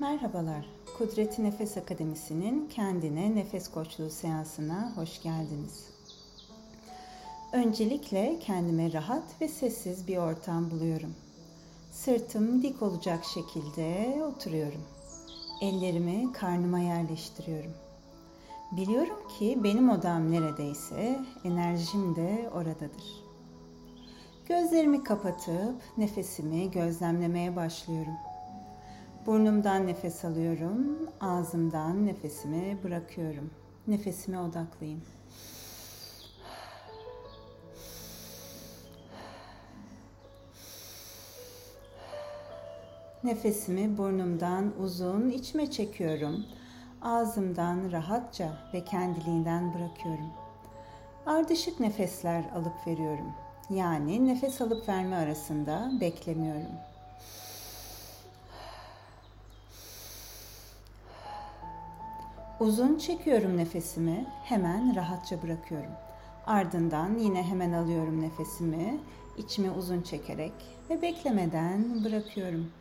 Merhabalar, Kudreti Nefes Akademisi'nin kendine nefes koçluğu seansına hoş geldiniz. Öncelikle kendime rahat ve sessiz bir ortam buluyorum. Sırtım dik olacak şekilde oturuyorum. Ellerimi karnıma yerleştiriyorum. Biliyorum ki benim odam neredeyse enerjim de oradadır. Gözlerimi kapatıp nefesimi gözlemlemeye başlıyorum. Burnumdan nefes alıyorum, ağzımdan nefesimi bırakıyorum. Nefesime odaklıyım. Nefesimi burnumdan uzun içime çekiyorum. Ağzımdan rahatça ve kendiliğinden bırakıyorum. Ardışık nefesler alıp veriyorum. Yani nefes alıp verme arasında beklemiyorum. Uzun çekiyorum nefesimi, hemen rahatça bırakıyorum. Ardından yine hemen alıyorum nefesimi, içime uzun çekerek ve beklemeden bırakıyorum.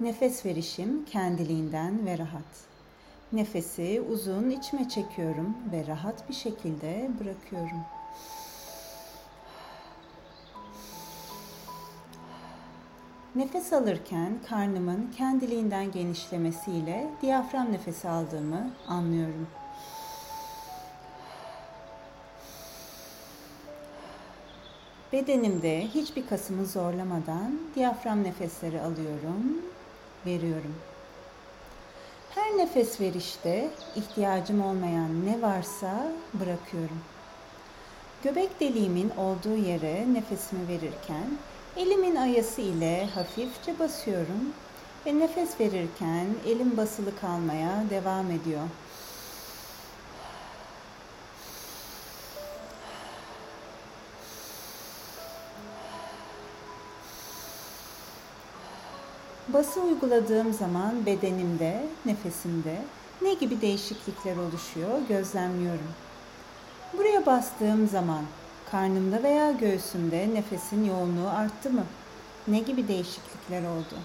Nefes verişim kendiliğinden ve rahat. Nefesi uzun içime çekiyorum ve rahat bir şekilde bırakıyorum. Nefes alırken karnımın kendiliğinden genişlemesiyle diyafram nefesi aldığımı anlıyorum. Bedenimde hiçbir kasımı zorlamadan diyafram nefesleri alıyorum, veriyorum. Her nefes verişte ihtiyacım olmayan ne varsa bırakıyorum. Göbek deliğimin olduğu yere nefesimi verirken elimin ayası ile hafifçe basıyorum ve nefes verirken elim basılı kalmaya devam ediyor. Bası uyguladığım zaman bedenimde, nefesimde ne gibi değişiklikler oluşuyor gözlemliyorum. Buraya bastığım zaman karnımda veya göğsümde nefesin yoğunluğu arttı mı? Ne gibi değişiklikler oldu?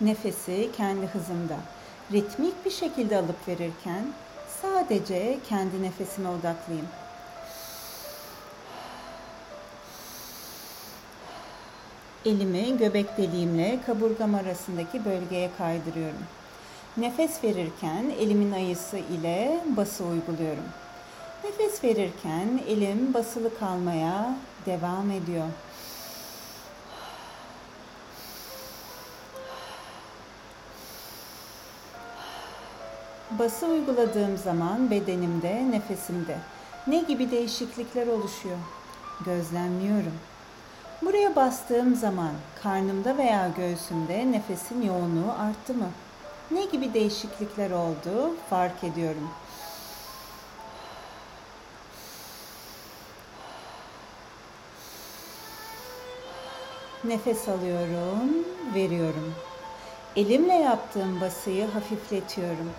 Nefesi kendi hızımda, ritmik bir şekilde alıp verirken Sadece kendi nefesime odaklıyım. Elimi göbek deliğimle kaburgam arasındaki bölgeye kaydırıyorum. Nefes verirken elimin ayısı ile bası uyguluyorum. Nefes verirken elim basılı kalmaya devam ediyor. Bası uyguladığım zaman bedenimde, nefesimde ne gibi değişiklikler oluşuyor? Gözlemliyorum. Buraya bastığım zaman karnımda veya göğsümde nefesin yoğunluğu arttı mı? Ne gibi değişiklikler oldu? Fark ediyorum. Nefes alıyorum, veriyorum. Elimle yaptığım basıyı hafifletiyorum.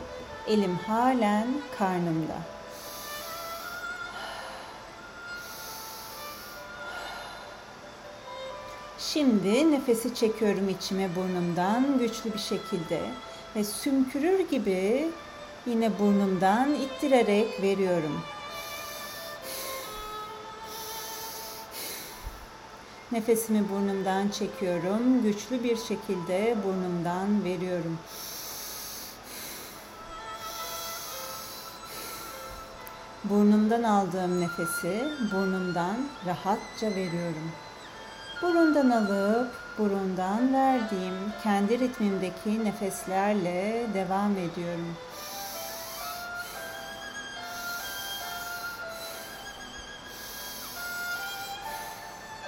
Elim halen karnımda. Şimdi nefesi çekiyorum içime burnumdan güçlü bir şekilde ve sümkürür gibi yine burnumdan ittirerek veriyorum. Nefesimi burnumdan çekiyorum. Güçlü bir şekilde burnumdan veriyorum. Burnumdan aldığım nefesi burnumdan rahatça veriyorum. Burundan alıp burundan verdiğim kendi ritmimdeki nefeslerle devam ediyorum.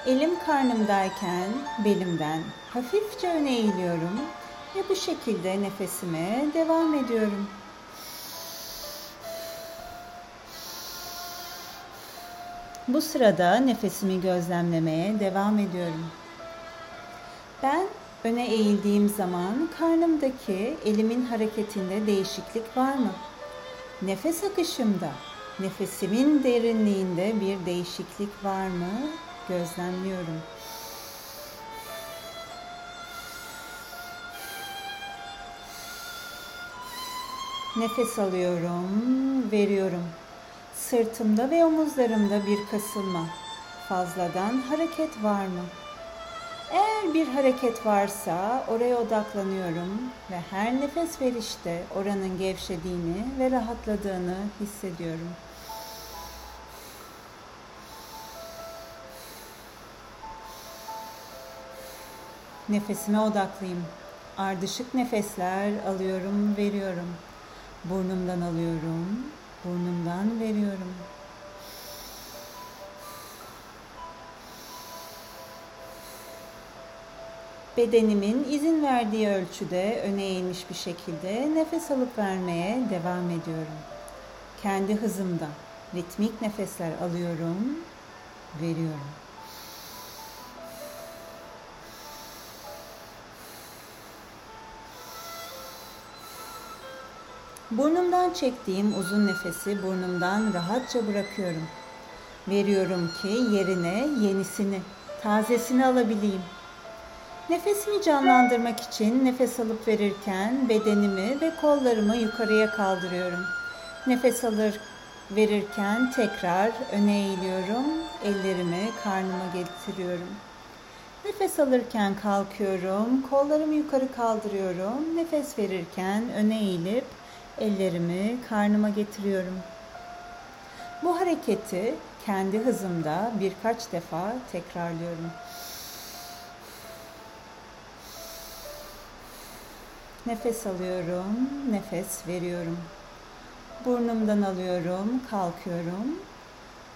Elim karnımdayken belimden hafifçe öne eğiliyorum ve bu şekilde nefesime devam ediyorum. Bu sırada nefesimi gözlemlemeye devam ediyorum. Ben Öne eğildiğim zaman karnımdaki elimin hareketinde değişiklik var mı? Nefes akışımda, nefesimin derinliğinde bir değişiklik var mı? Gözlemliyorum. Nefes alıyorum, veriyorum. Sırtımda ve omuzlarımda bir kasılma. Fazladan hareket var mı? Eğer bir hareket varsa oraya odaklanıyorum ve her nefes verişte oranın gevşediğini ve rahatladığını hissediyorum. Nefesime odaklıyım. Ardışık nefesler alıyorum, veriyorum. Burnumdan alıyorum, burnumdan veriyorum. Bedenimin izin verdiği ölçüde öne eğilmiş bir şekilde nefes alıp vermeye devam ediyorum. Kendi hızımda ritmik nefesler alıyorum, veriyorum. Burnumdan çektiğim uzun nefesi burnumdan rahatça bırakıyorum. Veriyorum ki yerine yenisini, tazesini alabileyim. Nefesimi canlandırmak için nefes alıp verirken bedenimi ve kollarımı yukarıya kaldırıyorum. Nefes alır verirken tekrar öne eğiliyorum, ellerimi karnıma getiriyorum. Nefes alırken kalkıyorum, kollarımı yukarı kaldırıyorum. Nefes verirken öne eğilip ellerimi karnıma getiriyorum. Bu hareketi kendi hızımda birkaç defa tekrarlıyorum. Nefes alıyorum, nefes veriyorum. Burnumdan alıyorum, kalkıyorum.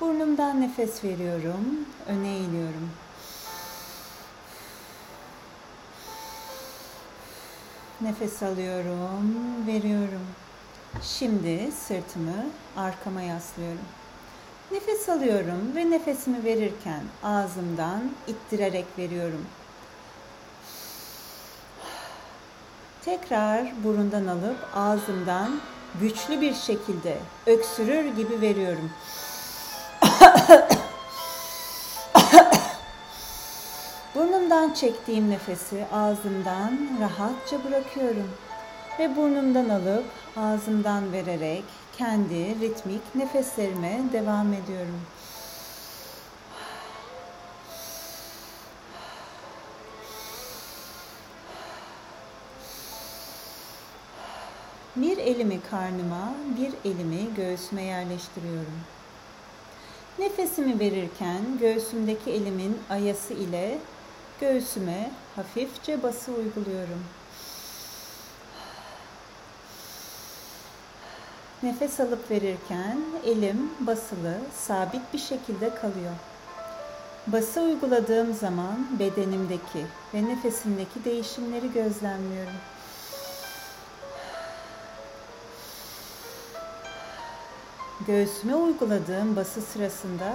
Burnumdan nefes veriyorum, öne eğiliyorum. Nefes alıyorum, veriyorum. Şimdi sırtımı arkama yaslıyorum. Nefes alıyorum ve nefesimi verirken ağzımdan ittirerek veriyorum. Tekrar burundan alıp ağzımdan güçlü bir şekilde öksürür gibi veriyorum. Burnumdan çektiğim nefesi ağzımdan rahatça bırakıyorum ve burnumdan alıp ağzımdan vererek kendi ritmik nefeslerime devam ediyorum. Bir elimi karnıma, bir elimi göğsüme yerleştiriyorum. Nefesimi verirken göğsümdeki elimin ayası ile göğsüme hafifçe bası uyguluyorum. Nefes alıp verirken elim basılı, sabit bir şekilde kalıyor. Bası uyguladığım zaman bedenimdeki ve nefesimdeki değişimleri gözlemliyorum. Göğsüme uyguladığım bası sırasında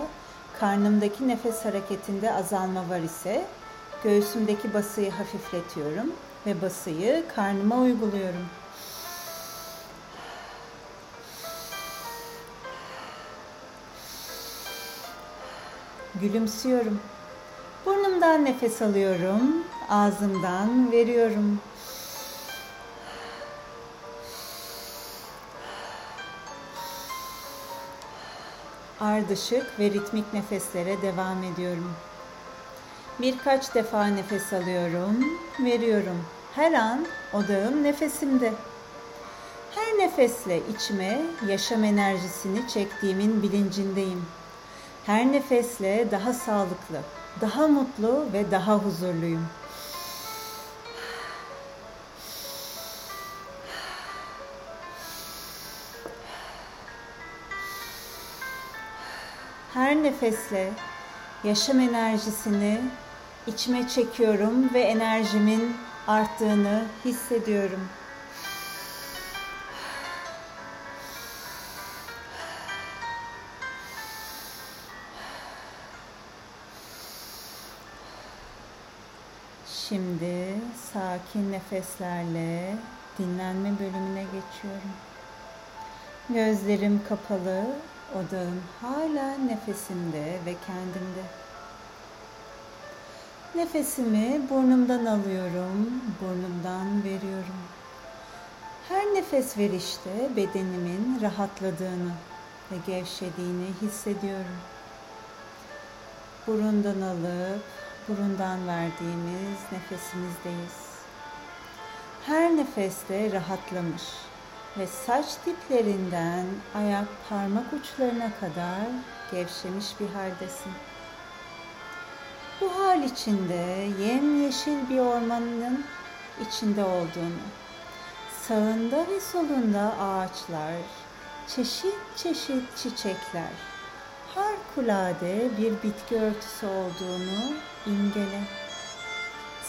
karnımdaki nefes hareketinde azalma var ise göğsümdeki basıyı hafifletiyorum ve basıyı karnıma uyguluyorum. Gülümsüyorum. Burnumdan nefes alıyorum, ağzımdan veriyorum. Ardışık ve ritmik nefeslere devam ediyorum. Birkaç defa nefes alıyorum, veriyorum. Her an odağım nefesimde. Her nefesle içime yaşam enerjisini çektiğimin bilincindeyim. Her nefesle daha sağlıklı, daha mutlu ve daha huzurluyum. Her nefesle yaşam enerjisini içime çekiyorum ve enerjimin arttığını hissediyorum. Sakin nefeslerle dinlenme bölümüne geçiyorum. Gözlerim kapalı, odağım hala nefesimde ve kendimde. Nefesimi burnumdan alıyorum, burnumdan veriyorum. Her nefes verişte bedenimin rahatladığını ve gevşediğini hissediyorum. Burundan alıp burundan verdiğimiz nefesimizdeyiz. Her nefeste rahatlamış ve saç diplerinden ayak parmak uçlarına kadar gevşemiş bir haldesin. Bu hal içinde yemyeşil bir ormanın içinde olduğunu, sağında ve solunda ağaçlar, çeşit çeşit çiçekler, harikulade bir bitki örtüsü olduğunu imgele.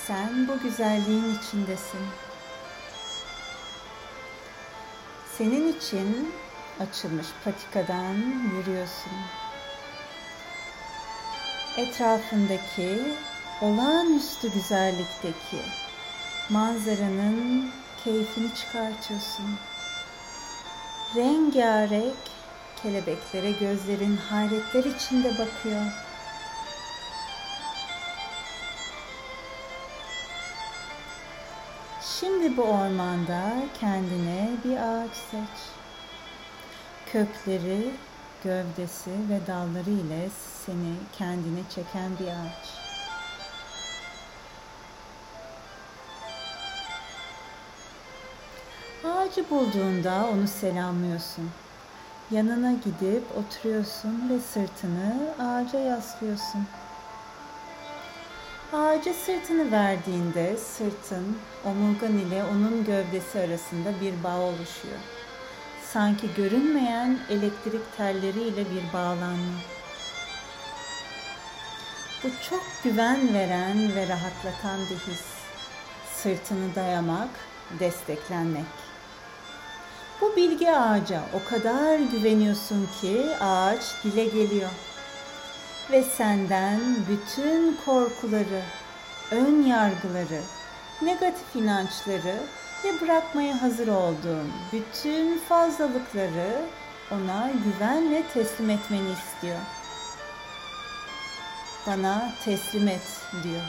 Sen bu güzelliğin içindesin. Senin için açılmış patikadan yürüyorsun. Etrafındaki olağanüstü güzellikteki manzaranın keyfini çıkartıyorsun. Rengarenk kelebeklere gözlerin hayretler içinde bakıyor. Şimdi bu ormanda kendine bir ağaç seç. Kökleri, gövdesi ve dalları ile seni kendine çeken bir ağaç. Ağacı bulduğunda onu selamlıyorsun. Yanına gidip oturuyorsun ve sırtını ağaca yaslıyorsun. Ağaca sırtını verdiğinde sırtın omurgan ile onun gövdesi arasında bir bağ oluşuyor. Sanki görünmeyen elektrik telleriyle bir bağlanma. Bu çok güven veren ve rahatlatan bir his. Sırtını dayamak, desteklenmek. Bu bilgi ağaca o kadar güveniyorsun ki ağaç dile geliyor ve senden bütün korkuları, ön yargıları, negatif inançları ve bırakmaya hazır olduğun bütün fazlalıkları ona güvenle teslim etmeni istiyor. Bana teslim et diyor.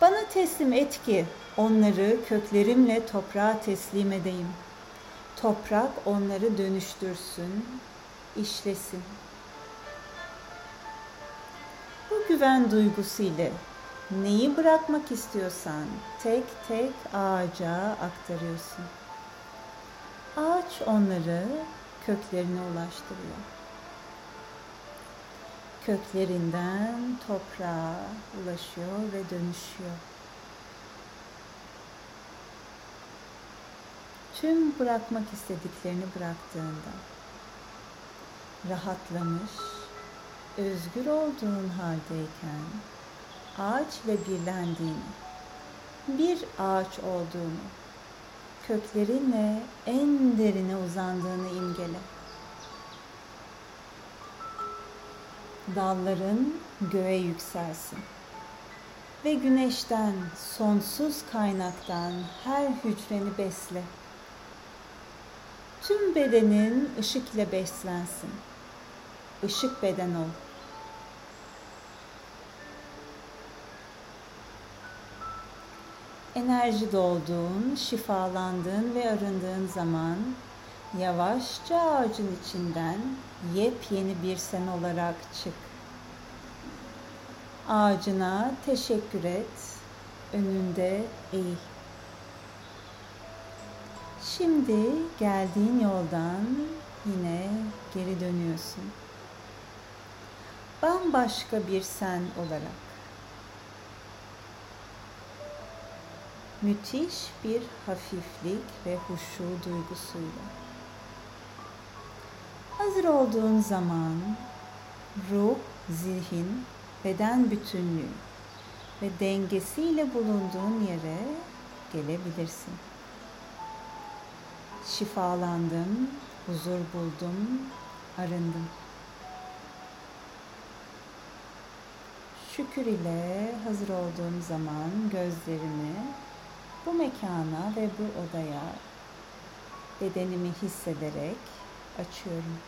Bana teslim et ki onları köklerimle toprağa teslim edeyim. Toprak onları dönüştürsün, işlesin. Bu güven duygusu ile neyi bırakmak istiyorsan tek tek ağaca aktarıyorsun. Ağaç onları köklerine ulaştırıyor. Köklerinden toprağa ulaşıyor ve dönüşüyor. Tüm bırakmak istediklerini bıraktığında rahatlamış, özgür olduğun haldeyken ağaçla birlendiğini, bir ağaç olduğunu, köklerinle en derine uzandığını imgele. Dalların göğe yükselsin ve güneşten, sonsuz kaynaktan her hücreni besle. Tüm bedenin ışık ile beslensin. Işık beden ol. Enerji dolduğun, şifalandığın ve arındığın zaman yavaşça ağacın içinden yepyeni bir sen olarak çık. Ağacına teşekkür et, önünde eğil. Şimdi geldiğin yoldan yine geri dönüyorsun. Bambaşka bir sen olarak. Müthiş bir hafiflik ve huşu duygusuyla. Hazır olduğun zaman ruh, zihin, beden bütünlüğü ve dengesiyle bulunduğun yere gelebilirsin şifalandım, huzur buldum, arındım. Şükür ile hazır olduğum zaman gözlerimi bu mekana ve bu odaya bedenimi hissederek açıyorum.